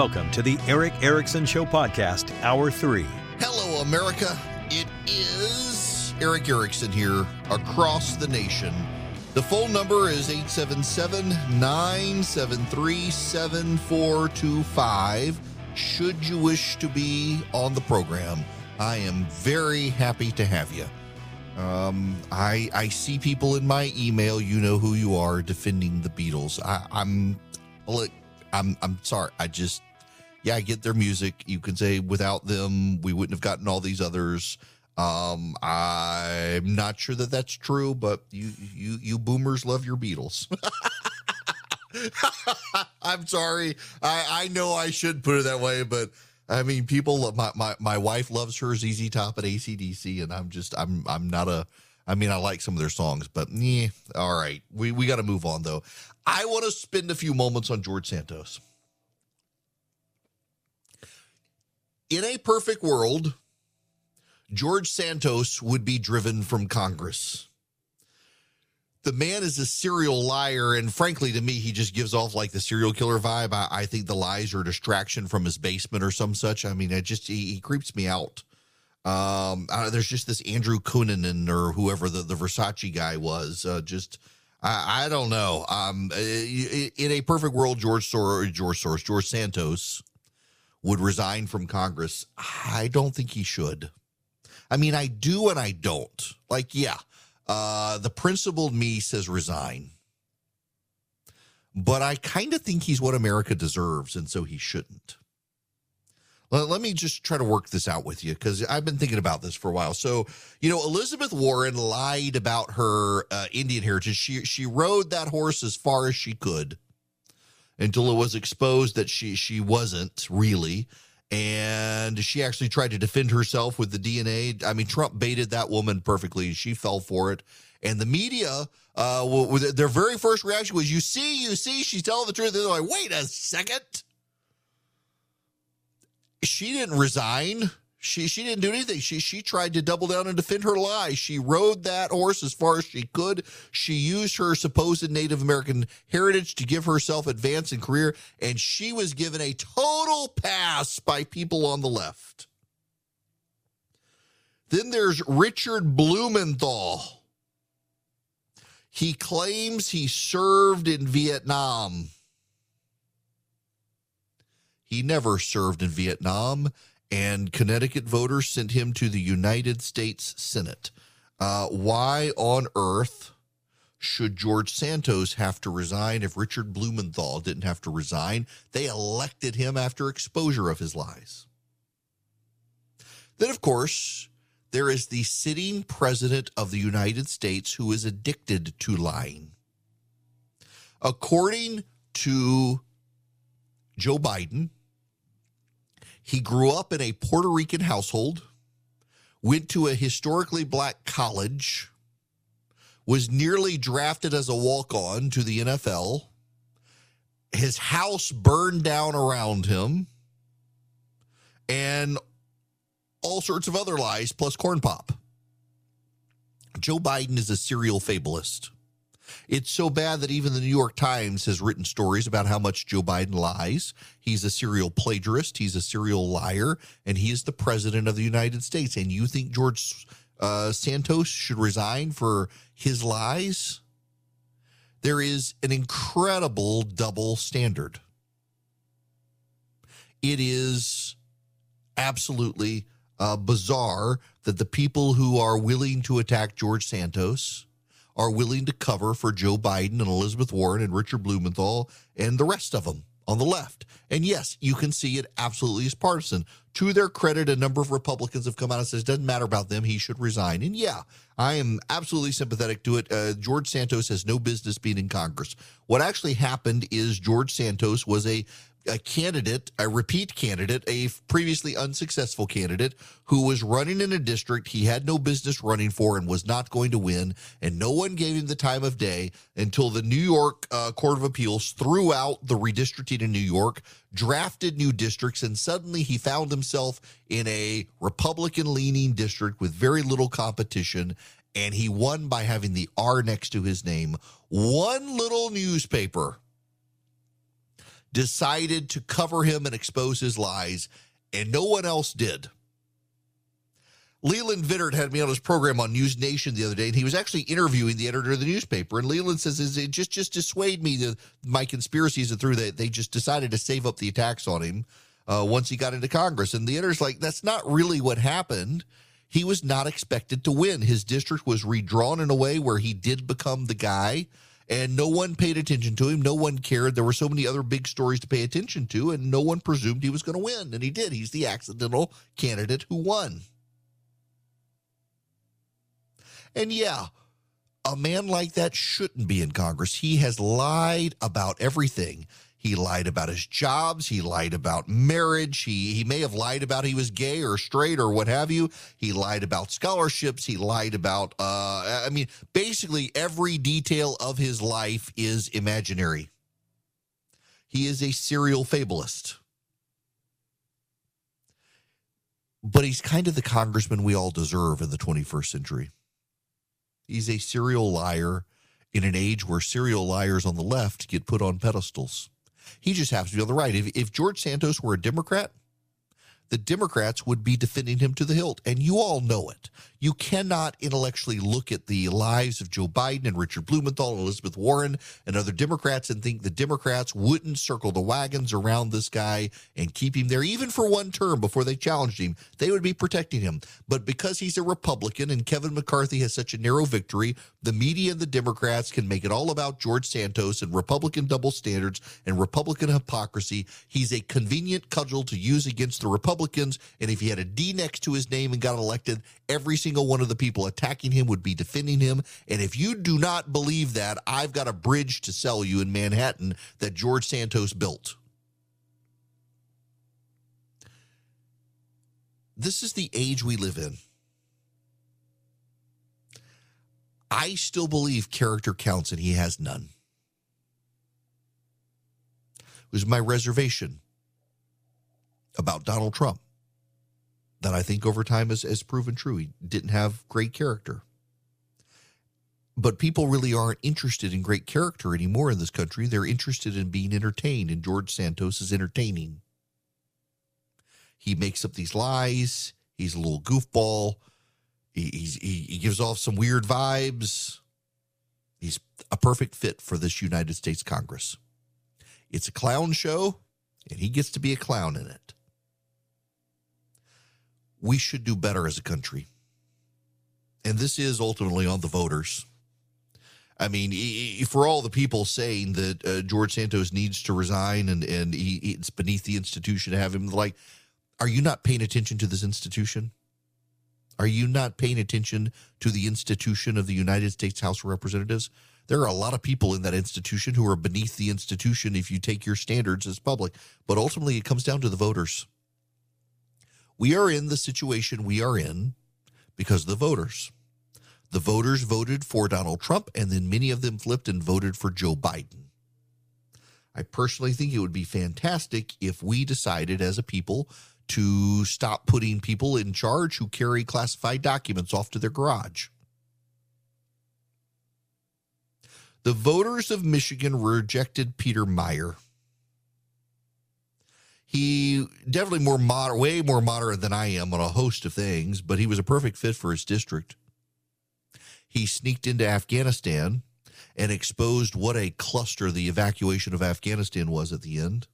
Welcome to the Erick Erickson Show Podcast, Hour 3. Hello, America. It is Erick Erickson here across the nation. The phone number is 877 973 7425. Should you wish to be on the program, I am very happy to have you. Um, I I see people in my email, you know who you are, defending the Beatles. I, I'm look, I'm I'm sorry. I just yeah, I get their music. You can say without them, we wouldn't have gotten all these others. Um, I'm not sure that that's true, but you you you boomers love your Beatles. I'm sorry. I I know I should put it that way, but I mean, people. My my my wife loves her ZZ Top at ACDC, and I'm just I'm I'm not a. I mean, I like some of their songs, but yeah. All right, we we got to move on though. I want to spend a few moments on George Santos. In a perfect world, George Santos would be driven from Congress. The man is a serial liar, and frankly, to me, he just gives off like the serial killer vibe. I, I think the lies are a distraction from his basement or some such. I mean, it just he, he creeps me out. Um, uh, there's just this Andrew Cunanan or whoever the, the Versace guy was. Uh, just I, I don't know. Um, in a perfect world, George Soros, George Soros, George Santos would resign from Congress. I don't think he should. I mean, I do and I don't. Like, yeah, uh, the principled me says resign. But I kind of think he's what America deserves, and so he shouldn't. Let, let me just try to work this out with you because I've been thinking about this for a while. So, you know, Elizabeth Warren lied about her uh, Indian heritage. She she rode that horse as far as she could until it was exposed that she she wasn't really and she actually tried to defend herself with the DNA. I mean, Trump baited that woman perfectly. She fell for it. And the media, uh, their very first reaction was, "You see, you see, she's telling the truth." They're like, "Wait a second, she didn't resign. She she didn't do anything. She she tried to double down and defend her lie. She rode that horse as far as she could. She used her supposed Native American heritage to give herself advance in career, and she was given a total pass by people on the left. Then there's Richard Blumenthal. He claims he served in Vietnam. He never served in Vietnam and Connecticut voters sent him to the United States Senate. Uh, why on earth should George Santos have to resign if Richard Blumenthal didn't have to resign? They elected him after exposure of his lies. Then, of course, there is the sitting president of the United States who is addicted to lying. According to Joe Biden, he grew up in a Puerto Rican household, went to a historically black college, was nearly drafted as a walk on to the NFL. His house burned down around him, and all sorts of other lies, plus corn pop. Joe Biden is a serial fabulist. It's so bad that even the New York Times has written stories about how much Joe Biden lies. He's a serial plagiarist, he's a serial liar, and he is the president of the United States. And you think George uh, Santos should resign for his lies? There is an incredible double standard. It is absolutely uh, bizarre that the people who are willing to attack George Santos are willing to cover for Joe Biden and Elizabeth Warren and Richard Blumenthal and the rest of them on the left. And yes, you can see it absolutely is partisan. To their credit, a number of Republicans have come out and says it doesn't matter about them. He should resign. And yeah, I am absolutely sympathetic to it. Uh, George Santos has no business being in Congress. What actually happened is George Santos was a a candidate, a repeat candidate, a previously unsuccessful candidate who was running in a district he had no business running for and was not going to win. And no one gave him the time of day until the New York uh, Court of Appeals threw out the redistricting in New York, drafted new districts, and suddenly he found himself in a Republican leaning district with very little competition. And he won by having the R next to his name. One little newspaper decided to cover him and expose his lies, and no one else did. Leland Vittert had me on his program on News Nation the other day, and he was actually interviewing the editor of the newspaper. And Leland says it just just dissuade me that my conspiracies are through that they just decided to save up the attacks on him uh, once he got into Congress. And the editor's like, that's not really what happened. He was not expected to win. His district was redrawn in a way where he did become the guy, and no one paid attention to him. No one cared. There were so many other big stories to pay attention to, and no one presumed he was going to win. And he did. He's the accidental candidate who won. And yeah, a man like that shouldn't be in Congress. He has lied about everything. He lied about his jobs. He lied about marriage. He, he may have lied about he was gay or straight or what have you. He lied about scholarships. He lied about, uh, I mean, basically every detail of his life is imaginary. He is a serial fabulist. But he's kind of the congressman we all deserve in the 21st century. He's a serial liar in an age where serial liars on the left get put on pedestals. He just happens to be on the right. If, if George Santos were a Democrat, the Democrats would be defending him to the hilt. And you all know it. You cannot intellectually look at the lives of Joe Biden and Richard Blumenthal and Elizabeth Warren and other Democrats and think the Democrats wouldn't circle the wagons around this guy and keep him there, even for one term before they challenged him. They would be protecting him. But because he's a Republican and Kevin McCarthy has such a narrow victory, the media and the Democrats can make it all about George Santos and Republican double standards and Republican hypocrisy. He's a convenient cudgel to use against the Republicans. And if he had a D next to his name and got elected, every single one of the people attacking him would be defending him. And if you do not believe that, I've got a bridge to sell you in Manhattan that George Santos built. This is the age we live in. I still believe character counts and he has none. It was my reservation about Donald Trump that I think over time has, has proven true. He didn't have great character. But people really aren't interested in great character anymore in this country. They're interested in being entertained, and George Santos is entertaining. He makes up these lies. He's a little goofball. He, he, he gives off some weird vibes. He's a perfect fit for this United States Congress. It's a clown show, and he gets to be a clown in it we should do better as a country. And this is ultimately on the voters. I mean, for all the people saying that uh, George Santos needs to resign and, and he, it's beneath the institution to have him, like, are you not paying attention to this institution? Are you not paying attention to the institution of the United States House of Representatives? There are a lot of people in that institution who are beneath the institution if you take your standards as public. But ultimately, it comes down to the voters. We are in the situation we are in because of the voters. The voters voted for Donald Trump, and then many of them flipped and voted for Joe Biden. I personally think it would be fantastic if we decided as a people to stop putting people in charge who carry classified documents off to their garage. The voters of Michigan rejected Peter Meijer. He definitely more moderate, way more moderate than I am on a host of things, but he was a perfect fit for his district. He sneaked into Afghanistan and exposed what a cluster the evacuation of Afghanistan was at the end.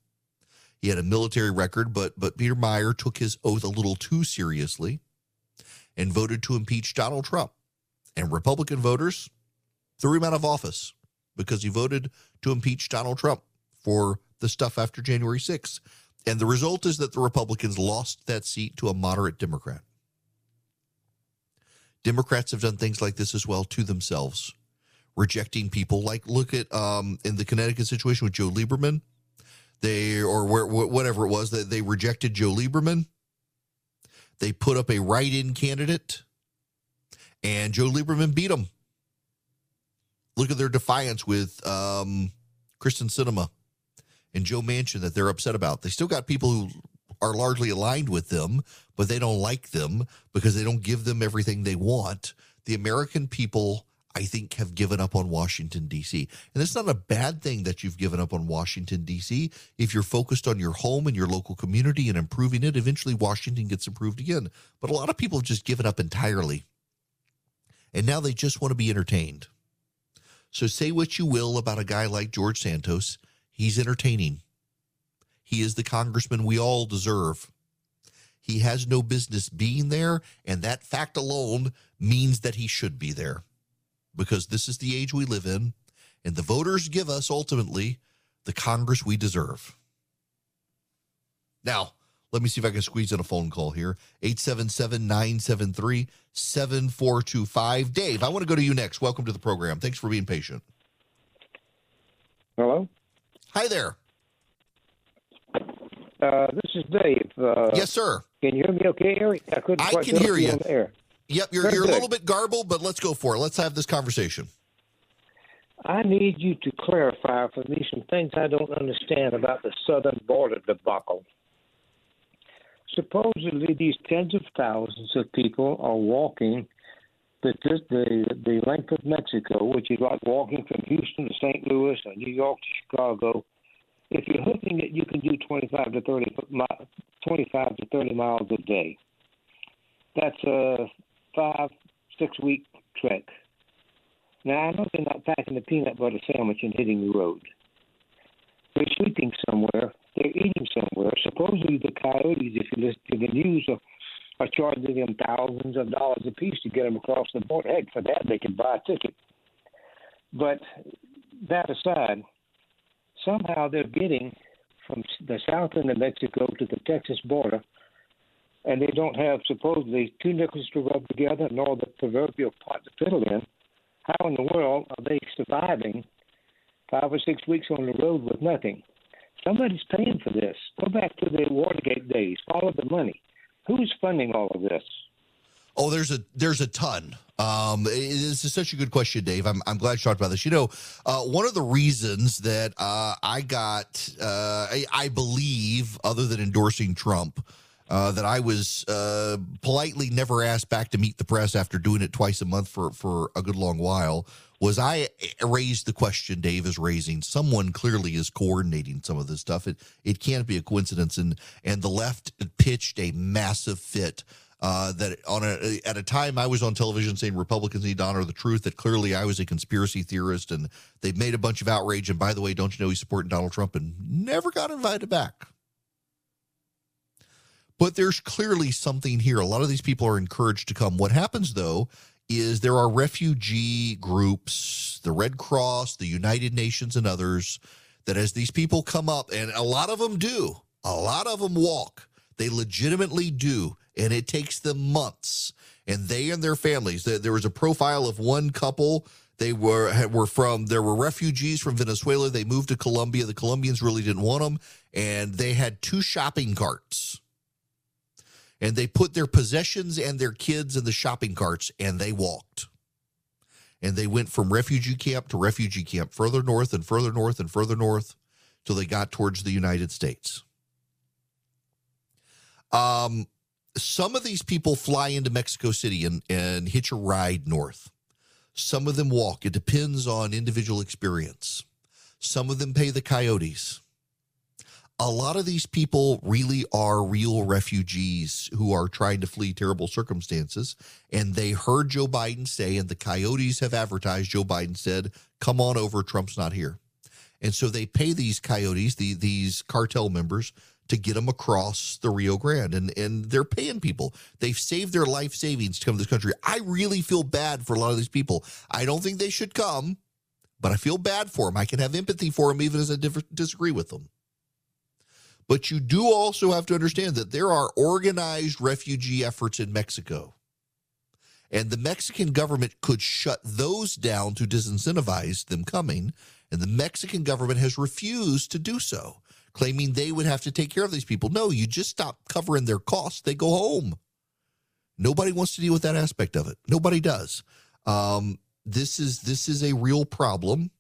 He had a military record, but but Peter Meijer took his oath a little too seriously and voted to impeach Donald Trump. And Republican voters threw him out of office because he voted to impeach Donald Trump for the stuff after January 6th. And the result is that the Republicans lost that seat to a moderate Democrat. Democrats have done things like this as well to themselves, rejecting people. Like, look at um, in the Connecticut situation with Joe Lieberman, they or where, whatever it was that they rejected Joe Lieberman. They put up a write-in candidate, and Joe Lieberman beat them. Look at their defiance with um, Kyrsten Sinema and Joe Manchin that they're upset about. They still got people who are largely aligned with them, but they don't like them because they don't give them everything they want. The American people, I think, have given up on Washington, D.C. And it's not a bad thing that you've given up on Washington, D.C. If you're focused on your home and your local community and improving it, eventually Washington gets improved again. But a lot of people have just given up entirely. And now they just want to be entertained. So say what you will about a guy like George Santos. He's entertaining. He is the congressman we all deserve. He has no business being there, and that fact alone means that he should be there because this is the age we live in, and the voters give us ultimately the Congress we deserve. Now, let me see if I can squeeze in a phone call here 877 973 7425. Dave, I want to go to you next. Welcome to the program. Thanks for being patient. Hello? Hi there. Uh, this is Dave. Uh, yes, sir. Can you hear me okay, Erick? I couldn't I quite can hear you. on the air. Yep, you're, Very you're a little bit garbled, but let's go for it. Let's have this conversation. I need you to clarify for me some things I don't understand about the southern border debacle. Supposedly, these tens of thousands of people are walking the, the, the length of Mexico, which is like walking from Houston to St. Louis or New York to Chicago. If you're hoofing it, you can do 25 to 30, 25 to 30 miles a day. That's a five, six week trek. Now, I know they're not packing a peanut butter sandwich and hitting the road. They're sleeping somewhere. They're eating somewhere. Supposedly, the coyotes, if you listen to the news, are, are charging them thousands of dollars apiece to get them across the border. Heck, for that, they can buy a ticket. But that aside, somehow they're getting from the south end of Mexico to the Texas border, and they don't have supposedly two nickels to rub together, nor the proverbial pot to fiddle in. How in the world are they surviving five or six weeks on the road with nothing? Somebody's paying for this. Go back to the Watergate days. Follow the money. Who's funding all of this? Oh, there's a there's a ton. Um, this is such a good question, Dave. I'm I'm glad you talked about this. You know, uh, one of the reasons that uh, I got, uh, I, I believe, other than endorsing Trump, uh, that I was uh, politely never asked back to meet the press after doing it twice a month for for a good long while. Was I raised the question Dave is raising? Someone clearly is coordinating some of this stuff. It it can't be a coincidence, and and the left pitched a massive fit uh, that on a at a time I was on television saying Republicans need to honor the truth. That clearly I was a conspiracy theorist, and they've made a bunch of outrage. And by the way, don't you know he's supporting Donald Trump and never got invited back. But there's clearly something here. A lot of these people are encouraged to come. What happens though is there are refugee groups, the Red Cross, the United Nations, and others that as these people come up, and a lot of them do, a lot of them walk. They legitimately do, and it takes them months. And they and their families. There, was a profile of one couple. They were were from there were refugees from Venezuela. They moved to Colombia. The Colombians really didn't want them, and they had two shopping carts. And they put their possessions and their kids in the shopping carts, and they walked. And they went from refugee camp to refugee camp, further north and further north and further north, till they got towards the United States. Um, some of these people fly into Mexico City and, and hitch a ride north. Some of them walk. It depends on individual experience. Some of them pay the coyotes. A lot of these people really are real refugees who are trying to flee terrible circumstances. And they heard Joe Biden say, and the coyotes have advertised, Joe Biden said, come on over, Trump's not here. And so they pay these coyotes, the, these cartel members, to get them across the Rio Grande. And, and they're paying people. They've saved their life savings to come to this country. I really feel bad for a lot of these people. I don't think they should come, but I feel bad for them. I can have empathy for them, even as I disagree with them. But you do also have to understand that there are organized refugee efforts in Mexico. And the Mexican government could shut those down to disincentivize them coming. And the Mexican government has refused to do so, claiming they would have to take care of these people. No, you just stop covering their costs, they go home. Nobody wants to deal with that aspect of it. Nobody does. Um, this is this is a real problem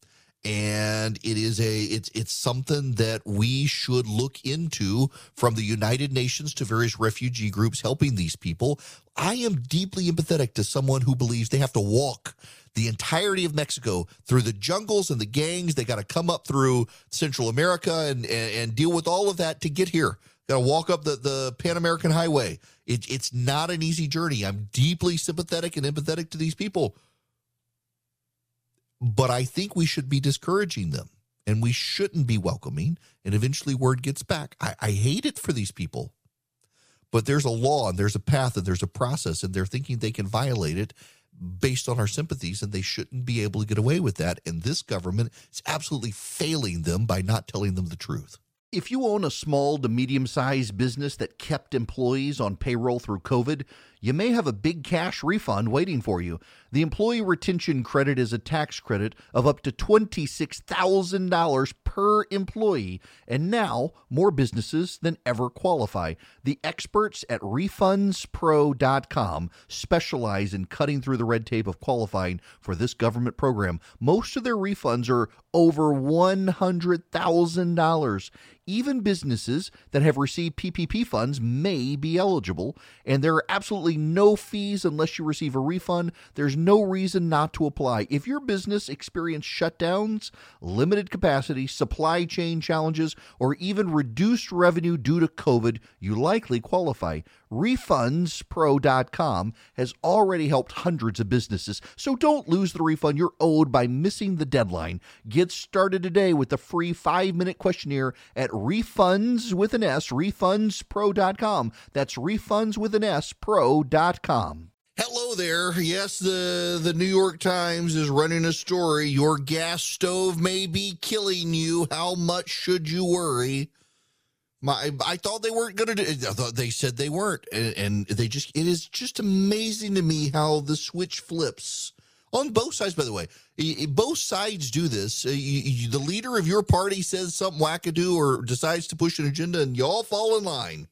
and it is a it's it's something that we should look into from the United Nations to various refugee groups helping these people. I am deeply empathetic to someone who believes they have to walk the entirety of Mexico through the jungles and the gangs. They got to come up through Central America and, and, and deal with all of that to get here. Got to walk up the, the Pan American Highway. It, it's not an easy journey. I'm deeply sympathetic and empathetic to these people. But I think we should be discouraging them and we shouldn't be welcoming. And eventually, word gets back. I, I hate it for these people. But there's a law and there's a path and there's a process, and they're thinking they can violate it based on our sympathies, and they shouldn't be able to get away with that. And this government is absolutely failing them by not telling them the truth. If you own a small to medium sized business that kept employees on payroll through COVID, you may have a big cash refund waiting for you. The Employee Retention Credit is a tax credit of up to $26,000 per employee, and now more businesses than ever qualify. The experts at refundspro.com specialize in cutting through the red tape of qualifying for this government program. Most of their refunds are over $100,000. Even businesses that have received PPP funds may be eligible, and there are absolutely no fees unless you receive a refund. There's no reason not to apply. If your business experienced shutdowns, limited capacity, supply chain challenges, or even reduced revenue due to COVID, you likely qualify. RefundsPro.com has already helped hundreds of businesses, so don't lose the refund you're owed by missing the deadline. Get started today with the free five minute questionnaire at refunds with an S, refundspro.com. That's refunds with an S, pro.com. Hello there. Yes, the the New York Times is running a story. Your gas stove may be killing you. How much should you worry? My, I thought they weren't going to do. I thought they said they weren't, and, and they just. It is just amazing to me how the switch flips on both sides. By the way, both sides do this. Uh, the leader of your party says something wackadoo or decides to push an agenda, and you all fall in line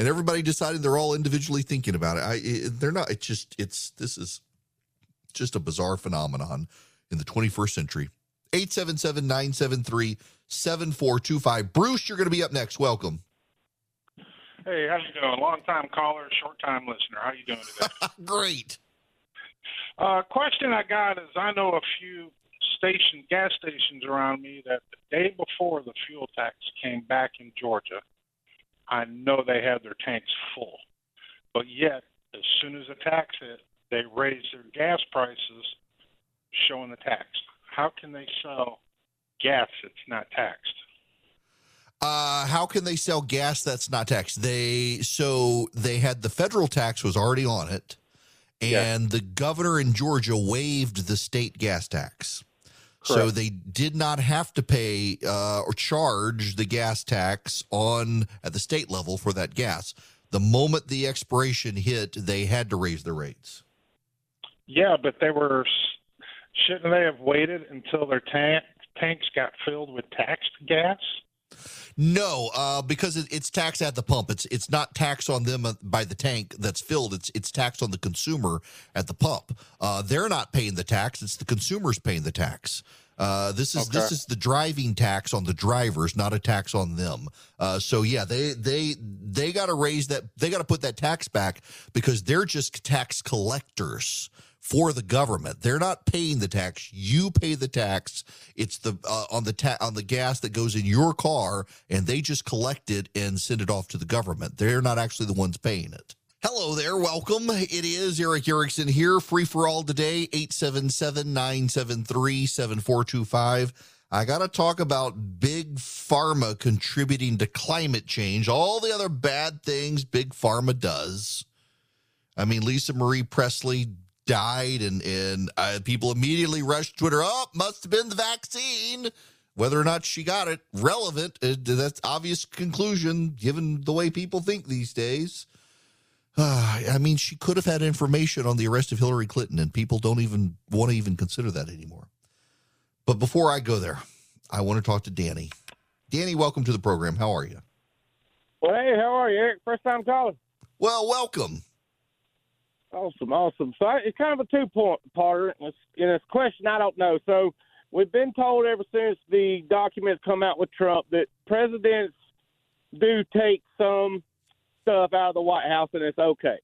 and everybody decided they're all individually thinking about it. I, it, they're not. It's just it's this is just a bizarre phenomenon in the 21st century. 877-973-7425. Bruce, you're going to be up next. Welcome. Hey, how you doing? Long time caller, short time listener. How you doing today? Great. Uh, question I got is I know a few station gas stations around me that the day before the fuel tax came back in Georgia, I know they had their tanks full. But yet, as soon as the tax hit, they raised their gas prices, showing the tax. How can they sell gas that's not taxed? Uh, how can they sell gas that's not taxed? They so they had the federal tax was already on it, and the governor in Georgia waived the state gas tax. Correct. So they did not have to pay uh, or charge the gas tax on at the state level for that gas. The moment the expiration hit, they had to raise the rates. Yeah, but they were shouldn't they have waited until their tank, tanks got filled with taxed gas? No, uh, because it, it's taxed at the pump. It's it's not taxed on them uh, by the tank that's filled. It's it's tax on the consumer at the pump. Uh, they're not paying the tax. It's the consumers paying the tax. Uh, this is okay. this is the driving tax on the drivers, not a tax on them. Uh, so yeah, they they they got to raise that. They got to put that tax back because they're just tax collectors for the government. They're not paying the tax. You pay the tax. It's the uh, on the ta- on the gas that goes in your car, and they just collect it and send it off to the government. They're not actually the ones paying it. Hello there. Welcome. It is Erick Erickson here. Free for all today. 877 973 7425. I got to talk about big pharma contributing to climate change, all the other bad things big pharma does. I mean, Lisa Marie Presley died, and and uh, people immediately rushed Twitter. Oh, must have been the vaccine. Whether or not she got it, relevant. Uh, that's obvious conclusion given the way people think these days. Uh, I mean, she could have had information on the arrest of Hillary Clinton, and people don't even want to even consider that anymore. But before I go there, I want to talk to Danny. Danny, welcome to the program. How are you? Well, hey, how are you, Erick? First time calling. Well, welcome. Awesome, awesome. So I, it's kind of a two point part, and it's, a question I don't know. So we've been told ever since the documents come out with Trump that presidents do take some stuff out of the White House and it's okay.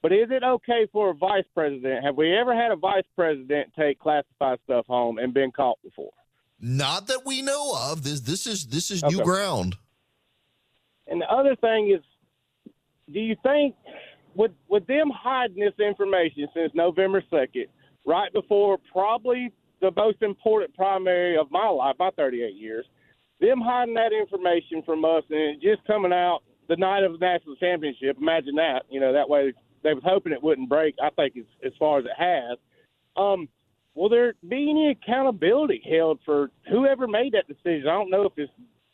But is it okay for a vice president? Have we ever had a vice president take classified stuff home and been caught before? Not that we know of. This this is this is Okay. new ground. And the other thing is, do you think with with them hiding this information since November second, right before probably the most important primary of my life, my 38 years, them hiding that information from us and it just coming out the night of the national championship? Imagine that. You know that way they was hoping it wouldn't break. I think as as far as it has. Um, will there be any accountability held for whoever made that decision? I don't know if it's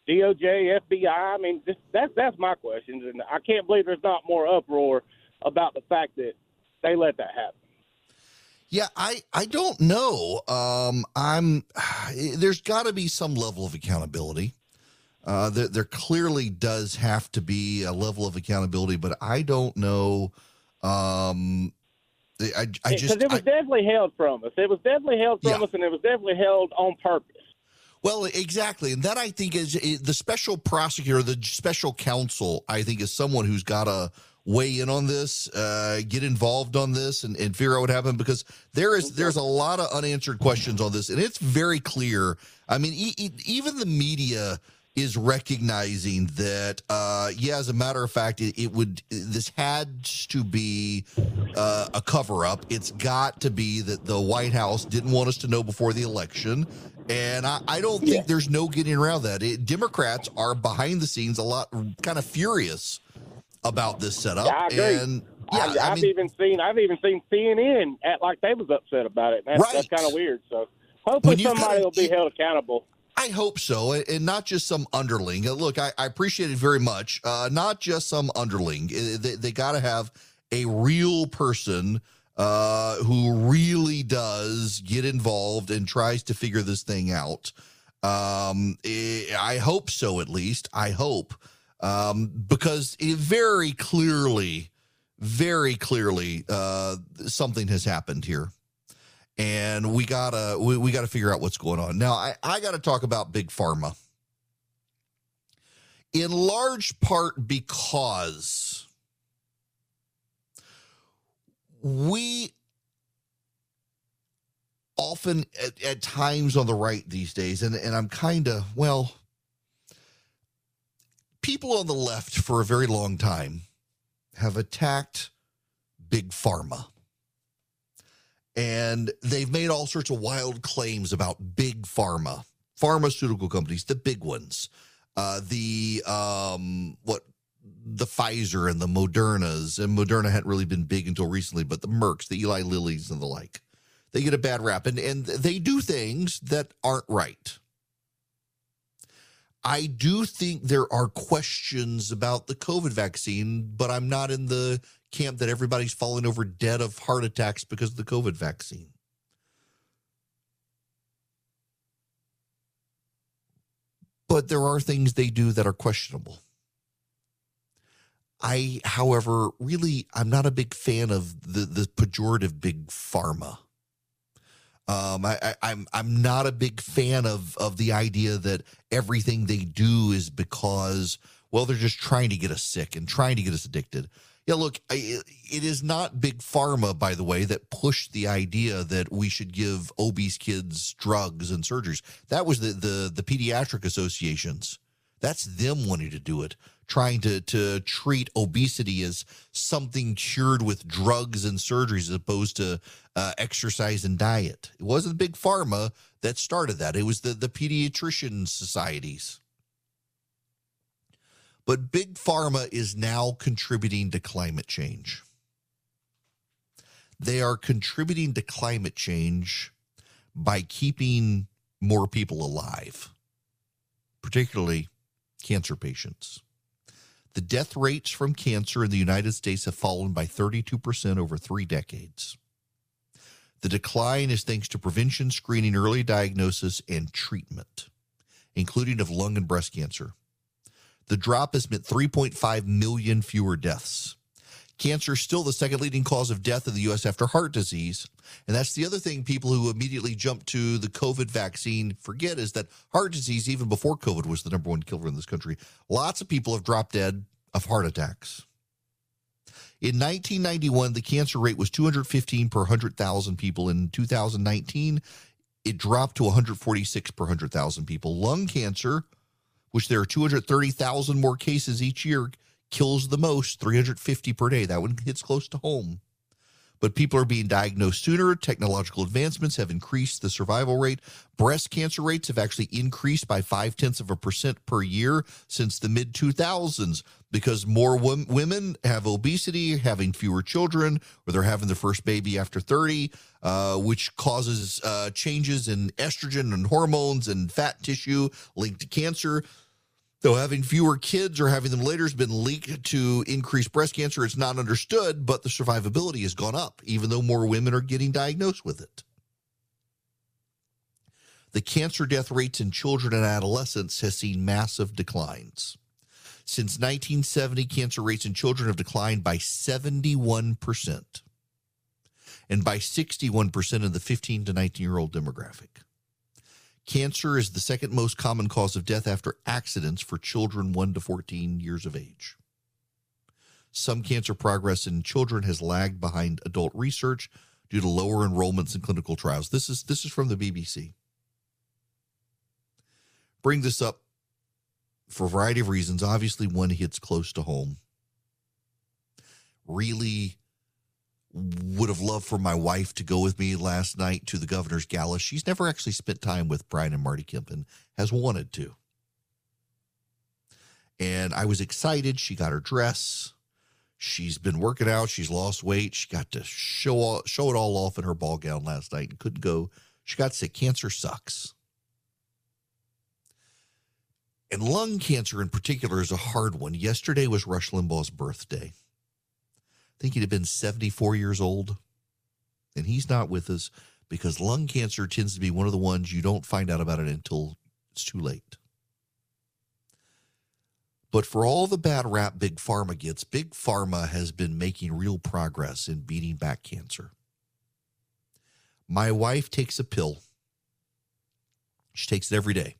DOJ, FBI. I mean, just, that's that's my questions, and I can't believe there's not more uproar about the fact that they let that happen. Yeah, I I don't know. Um, I'm there's got to be some level of accountability. Uh, there, there clearly does have to be a level of accountability, but I don't know. Um, I I Because it was I- definitely held from us. It was definitely held from Yeah. us, and it was definitely held on purpose. Well, exactly, and that I think is is the special prosecutor, the special counsel. I think is someone who's got to weigh in on this, uh, get involved on this, and, and figure out what happened because there is there's a lot of unanswered questions on this, and it's very clear. I mean, e- e- even the media is recognizing that. Uh, yeah, as a matter of fact, it, it would this had to be uh, a cover up. It's got to be that the White House didn't want us to know before the election. And I, I don't think there's no getting around that. It, Democrats are behind the scenes a lot, kind of furious about this setup. I agree. And yeah, I, I I've mean, even seen I've even seen CNN act like they was upset about it. That's, that's kind of weird. So hopefully somebody got a- will be held accountable. I hope so, and not just some underling. Uh, Look, I, I appreciate it very much. Uh, not just some underling. Uh, They, they got to have a real person uh, who really does get involved and tries to figure this thing out. Um, eh, I hope so, at least. I hope. Um, because it very clearly, very clearly, uh, something has happened here. And we gotta we, we gotta figure out what's going on. Now i, I gotta talk about big pharma. In large part because we often at, at times on the right these days and, and i'm kind of well people on the left for a very long time have attacked big pharma. And they've made all sorts of wild claims about big pharma, pharmaceutical companies, the big ones, uh, the um, what the Pfizer and the Modernas, and Moderna hadn't really been big until recently, but the Mercks, the Eli Lillys, and the like, they get a bad rap, and and they do things that aren't right. I do think there are questions about the COVID vaccine, but I'm not in the camp that everybody's falling over dead of heart attacks because of the COVID vaccine. But there are things they do that are questionable. I, however, really, I'm not a big fan of the the pejorative big pharma. Um, I, I, I'm I'm not a big fan of of the idea that everything they do is because well they're just trying to get us sick and trying to get us addicted. Yeah, look, I, it is not big pharma, by the way, that pushed the idea that we should give obese kids drugs and surgeries. That was the the the pediatric associations. That's them wanting to do it, trying to to treat obesity as something cured with drugs and surgeries as opposed to uh, exercise and diet. It wasn't big pharma that started that. It was the the pediatrician societies. But big pharma is now contributing to climate change. They are contributing to climate change by keeping more people alive, particularly cancer patients. The death rates from cancer in the United States have fallen by 32% over three decades. The decline is thanks to prevention, screening, early diagnosis, and treatment, including of lung and breast cancer. The drop has meant 3.5 million fewer deaths. Cancer is still the second leading cause of death in the U.S. after heart disease. And that's the other thing people who immediately jump to the COVID vaccine forget is that heart disease, even before COVID, was the number one killer in this country. Lots of people have dropped dead of heart attacks. In 1991, the cancer rate was 215 per 100,000 people. In 2019, it dropped to 146 per 100,000 people. Lung cancer, which there are 230,000 more cases each year, kills the most, 350 per day. That one hits close to home but people are being diagnosed sooner. Technological advancements have increased the survival rate. Breast cancer rates have actually increased by five tenths of a percent per year since the mid 2000s because more women have obesity, having fewer children, or they're having their first baby after 30, uh, which causes uh, changes in estrogen and hormones and fat tissue linked to cancer. Though having fewer kids or having them later has been linked to increased breast cancer, it's not understood, but the survivability has gone up, even though more women are getting diagnosed with it. The cancer death rates in children and adolescents has seen massive declines. Since 1970, cancer rates in children have declined by 71% and by 61% in the 15 to 19 year old demographic. Cancer is the second most common cause of death after accidents for children 1 to 14 years of age. Some cancer progress in children has lagged behind adult research due to lower enrollments in clinical trials. This is this is from the BBC. Bring this up for a variety of reasons. Obviously, one hits close to home. Really would have loved for my wife to go with me last night to the governor's gala. She's never actually spent time with Brian and Marty Kemp, and has wanted to. And I was excited. She got her dress. She's been working out. She's lost weight. She got to show show it all off in her ball gown last night and couldn't go. She got sick. Cancer sucks. And lung cancer in particular is a hard one. Yesterday was Rush Limbaugh's birthday think he'd have been 74 years old. And he's not with us because lung cancer tends to be one of the ones you don't find out about it until it's too late. But for all the bad rap Big Pharma gets, Big Pharma has been making real progress in beating back cancer. My wife takes a pill. She takes it every day.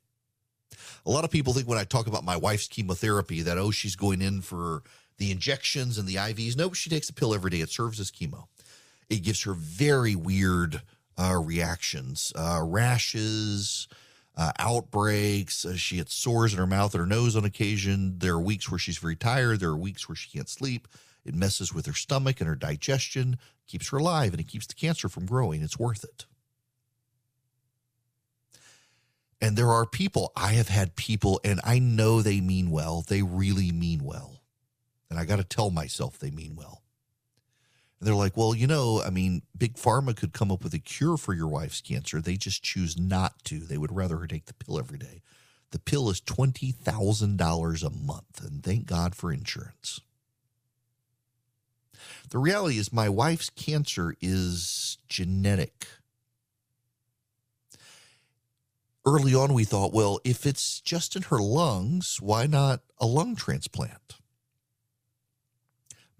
A lot of people think when I talk about my wife's chemotherapy that, oh, she's going in for the injections and the IVs. No, she takes a pill every day. It serves as chemo. It gives her very weird uh, reactions, uh, rashes, uh, outbreaks. Uh, she gets sores in her mouth and her nose on occasion. There are weeks where she's very tired. There are weeks where she can't sleep. It messes with her stomach and her digestion, keeps her alive, and it keeps the cancer from growing. It's worth it. And there are people, I have had people, and I know they mean well. They really mean well and I got to tell myself they mean well. And they're like, well, you know, I mean, Big Pharma could come up with a cure for your wife's cancer. They just choose not to. They would rather her take the pill every day. The pill is $20,000 a month, and thank God for insurance. The reality is, my wife's cancer is genetic. Early on, we thought, well, if it's just in her lungs, why not a lung transplant?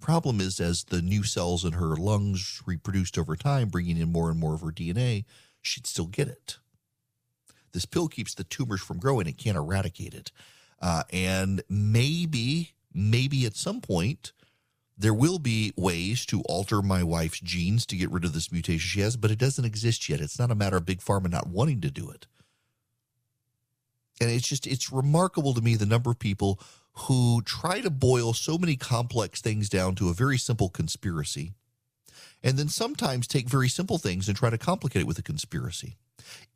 Problem is, as the new cells in her lungs reproduced over time, bringing in more and more of her DNA, she'd still get it. This pill keeps the tumors from growing, it can't eradicate it. Uh, and maybe, maybe at some point, there will be ways to alter my wife's genes to get rid of this mutation she has, but it doesn't exist yet. It's not a matter of Big Pharma not wanting to do it. And it's just, it's remarkable to me the number of people who try to boil so many complex things down to a very simple conspiracy, and then sometimes take very simple things and try to complicate it with a conspiracy.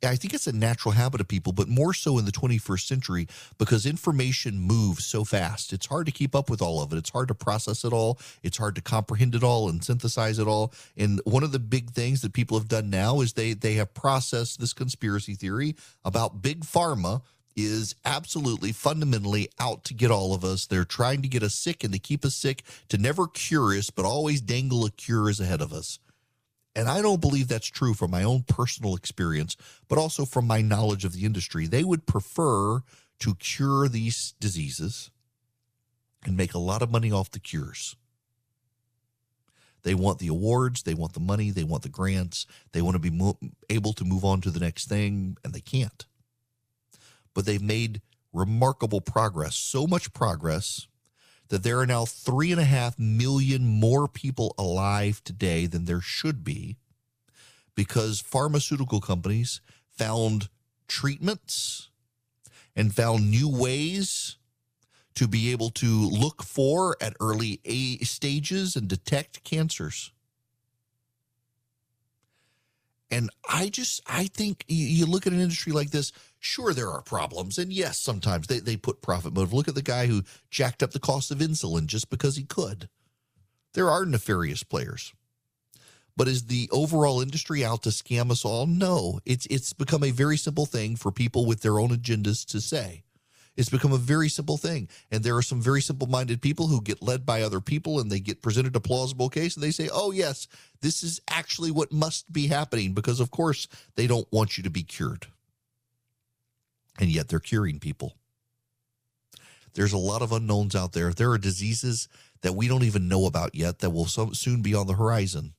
I think it's a natural habit of people, but more so in the 21st century because information moves so fast. It's hard to keep up with all of it. It's hard to process it all. It's hard to comprehend it all and synthesize it all. And one of the big things that people have done now is they they have processed this conspiracy theory about big pharma is absolutely fundamentally out to get all of us. They're trying to get us sick and to keep us sick, to never cure us, but always dangle a cure is ahead of us. And I don't believe that's true from my own personal experience, but also from my knowledge of the industry. They would prefer to cure these diseases and make a lot of money off the cures. They want the awards, they want the money, they want the grants, they want to be mo- able to move on to the next thing, and they can't but they've made remarkable progress, so much progress that there are now three and a half million more people alive today than there should be because pharmaceutical companies found treatments and found new ways to be able to look for at early stages and detect cancers. And I just, I think you look at an industry like this, sure, there are problems. And yes, sometimes they, they put profit motive. Look at the guy who jacked up the cost of insulin just because he could. There are nefarious players. But is the overall industry out to scam us all? No. It's it's become a very simple thing for people with their own agendas to say. It's become a very simple thing. And there are some very simple minded people who get led by other people and they get presented a plausible case and they say, oh, yes, this is actually what must be happening because, of course, they don't want you to be cured. And yet they're curing people. There's a lot of unknowns out there. There are diseases that we don't even know about yet that will so, soon be on the horizon.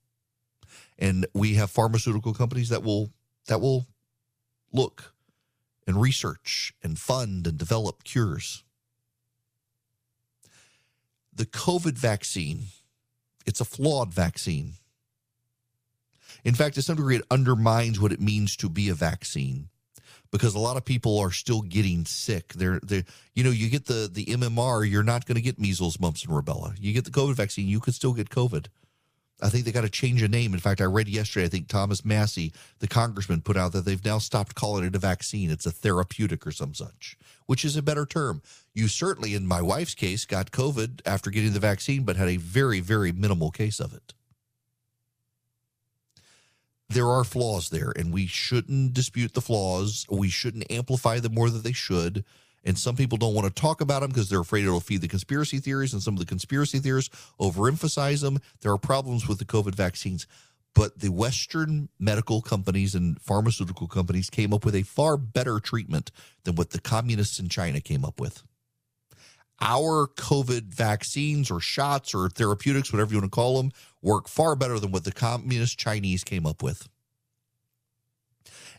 And we have pharmaceutical companies that will that will look and research and fund and develop cures. The COVID vaccine, it's a flawed vaccine. In fact, to some degree, it undermines what it means to be a vaccine because a lot of people are still getting sick. They're, they you know, you get the the MMR, you're not going to get measles, mumps, and rubella. You get the COVID vaccine, you could still get COVID. I think they got to change a name. In fact, I read yesterday, I think Thomas Massie, the congressman, put out that they've now stopped calling it a vaccine. It's a therapeutic or some such, which is a better term. You certainly, in my wife's case, got COVID after getting the vaccine, but had a very, very minimal case of it. There are flaws there, and we shouldn't dispute the flaws. We shouldn't amplify them more than they should. And some people don't want to talk about them because they're afraid it'll feed the conspiracy theories. And some of the conspiracy theorists overemphasize them. There are problems with the COVID vaccines. But the Western medical companies and pharmaceutical companies came up with a far better treatment than what the communists in China came up with. Our COVID vaccines or shots or therapeutics, whatever you want to call them, work far better than what the communist Chinese came up with.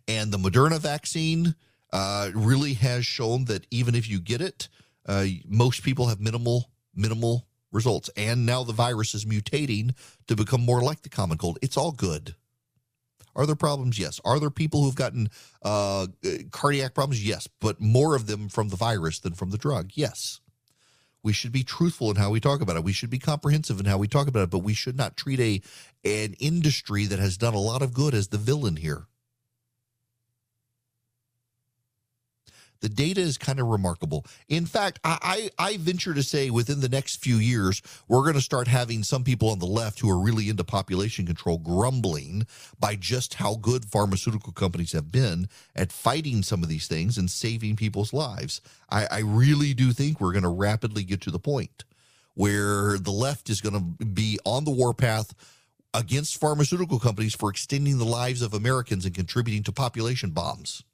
And the Moderna vaccine, uh, really has shown that even if you get it, uh, most people have minimal minimal results. And now the virus is mutating to become more like the common cold. It's all good. Are there problems? Yes. Are there people who've gotten uh, cardiac problems? Yes. But more of them from the virus than from the drug? Yes. We should be truthful in how we talk about it. We should be comprehensive in how we talk about it, but we should not treat a an industry that has done a lot of good as the villain here. The data is kind of remarkable. In fact, I, I, I venture to say within the next few years, we're going to start having some people on the left who are really into population control grumbling by just how good pharmaceutical companies have been at fighting some of these things and saving people's lives. I, I really do think we're going to rapidly get to the point where the left is going to be on the warpath against pharmaceutical companies for extending the lives of Americans and contributing to population bombs.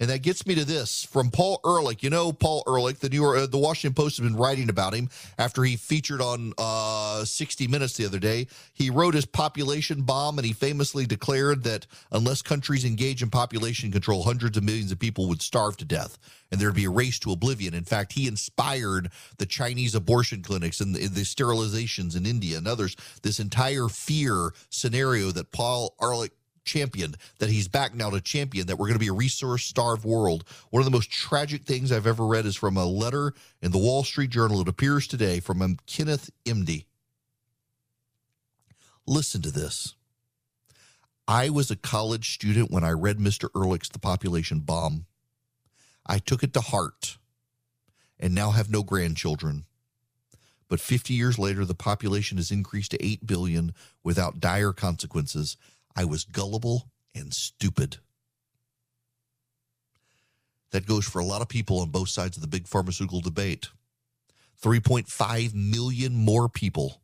And that gets me to this from Paul Ehrlich. You know, Paul Ehrlich, the New York, uh, the Washington Post has been writing about him after he featured on uh, 60 Minutes the other day. He wrote his population bomb, and he famously declared that unless countries engage in population control, hundreds of millions of people would starve to death, and there'd be a race to oblivion. In fact, he inspired the Chinese abortion clinics and the, the sterilizations in India and others. This entire fear scenario that Paul Ehrlich championed, that he's back now to champion, that we're going to be a resource starved world. One of the most tragic things I've ever read is from a letter in the Wall Street Journal. It appears today from um, Kenneth Emdy. Listen to this. I was a college student when I read Mr. Ehrlich's The Population Bomb. I took it to heart and now have no grandchildren. But 50 years later, the population has increased to 8 billion without dire consequences. I was gullible and stupid. That goes for a lot of people on both sides of the big pharmaceutical debate. 3.5 million more people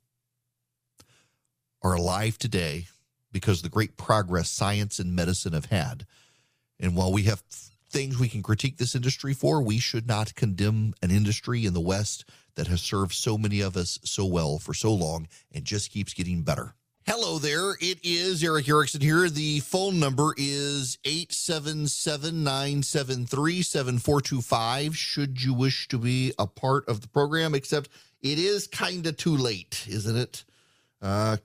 are alive today because of the great progress science and medicine have had. And while we have things we can critique this industry for, we should not condemn an industry in the West that has served so many of us so well for so long and just keeps getting better. Hello there. It is Erick Erickson here. The phone number is 877-973-7425 should you wish to be a part of the program, except it is kind of too late, isn't it? Uh,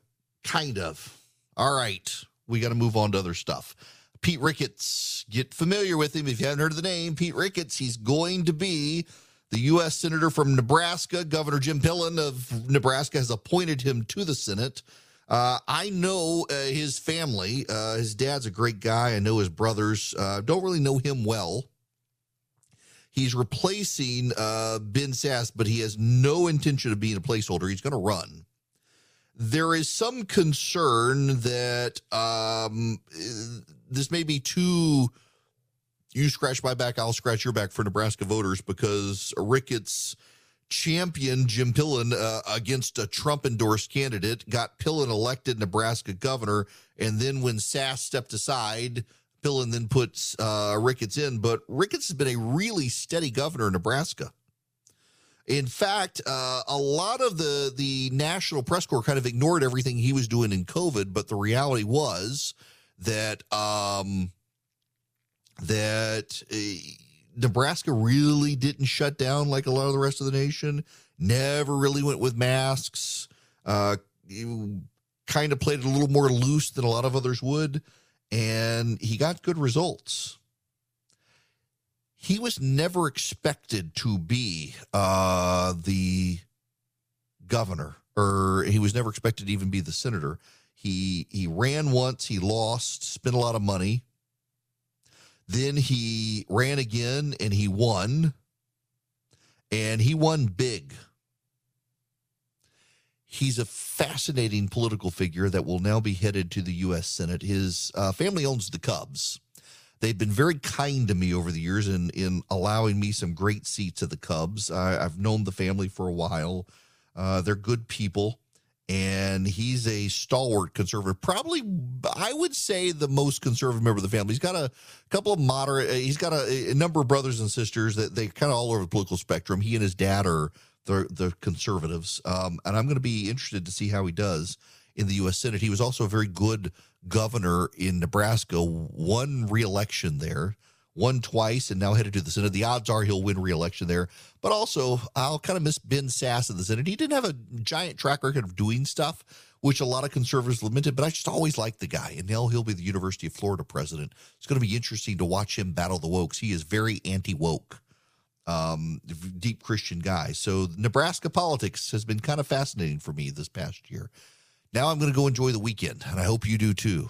kind of. All right. We got to move on to other stuff. Pete Ricketts, get familiar with him if you haven't heard of the name. Pete Ricketts, he's going to be the U.S. Senator from Nebraska. Governor Jim Pillen of Nebraska has appointed him to the Senate. Uh, I know uh, his family. Uh, his dad's a great guy. I know his brothers. Uh, don't really know him well. He's replacing uh, Ben Sasse, but he has no intention of being a placeholder. He's going to run. There is some concern that um, this may be too. You scratch my back, I'll scratch your back for Nebraska voters because Ricketts champion Jim Pillen uh, against a Trump endorsed candidate, got Pillen elected Nebraska governor. And then when Sasse stepped aside, Pillen then puts uh, Ricketts in. But Ricketts has been a really steady governor in Nebraska. In fact, uh, a lot of the, the national press corps kind of ignored everything he was doing in COVID. But the reality was that um, that. Nebraska really didn't shut down like a lot of the rest of the nation. Never really went with masks. Uh, kind of played it a little more loose than a lot of others would, and he got good results. He was never expected to be uh, the governor, or he was never expected to even be the senator. He he ran once, he lost, spent a lot of money, then he ran again and he won. And he won big. He's a fascinating political figure that will now be headed to the U.S. Senate. His uh, family owns the Cubs. They've been very kind to me over the years in, in allowing me some great seats at the Cubs. I, have known the family for a while. Uh, they're good people and he's a stalwart conservative. Probably, I would say, the most conservative member of the family. He's got a couple of moderate. Uh, he's got a, a number of brothers and sisters that they kind of all over the political spectrum. He and his dad are the the conservatives, um, and I'm going to be interested to see how he does in the U.S. Senate. He was also a very good governor in Nebraska. Won re-election there won twice and now headed to the Senate. The odds are he'll win re-election there. But also, I'll kind of miss Ben Sasse in the Senate. He didn't have a giant track record of doing stuff, which a lot of conservatives lamented, but I just always liked the guy. And now he'll be the University of Florida president. It's going to be interesting to watch him battle the wokes. He is very anti-woke. Um, deep Christian guy. So Nebraska politics has been kind of fascinating for me this past year. Now I'm going to go enjoy the weekend, and I hope you do too.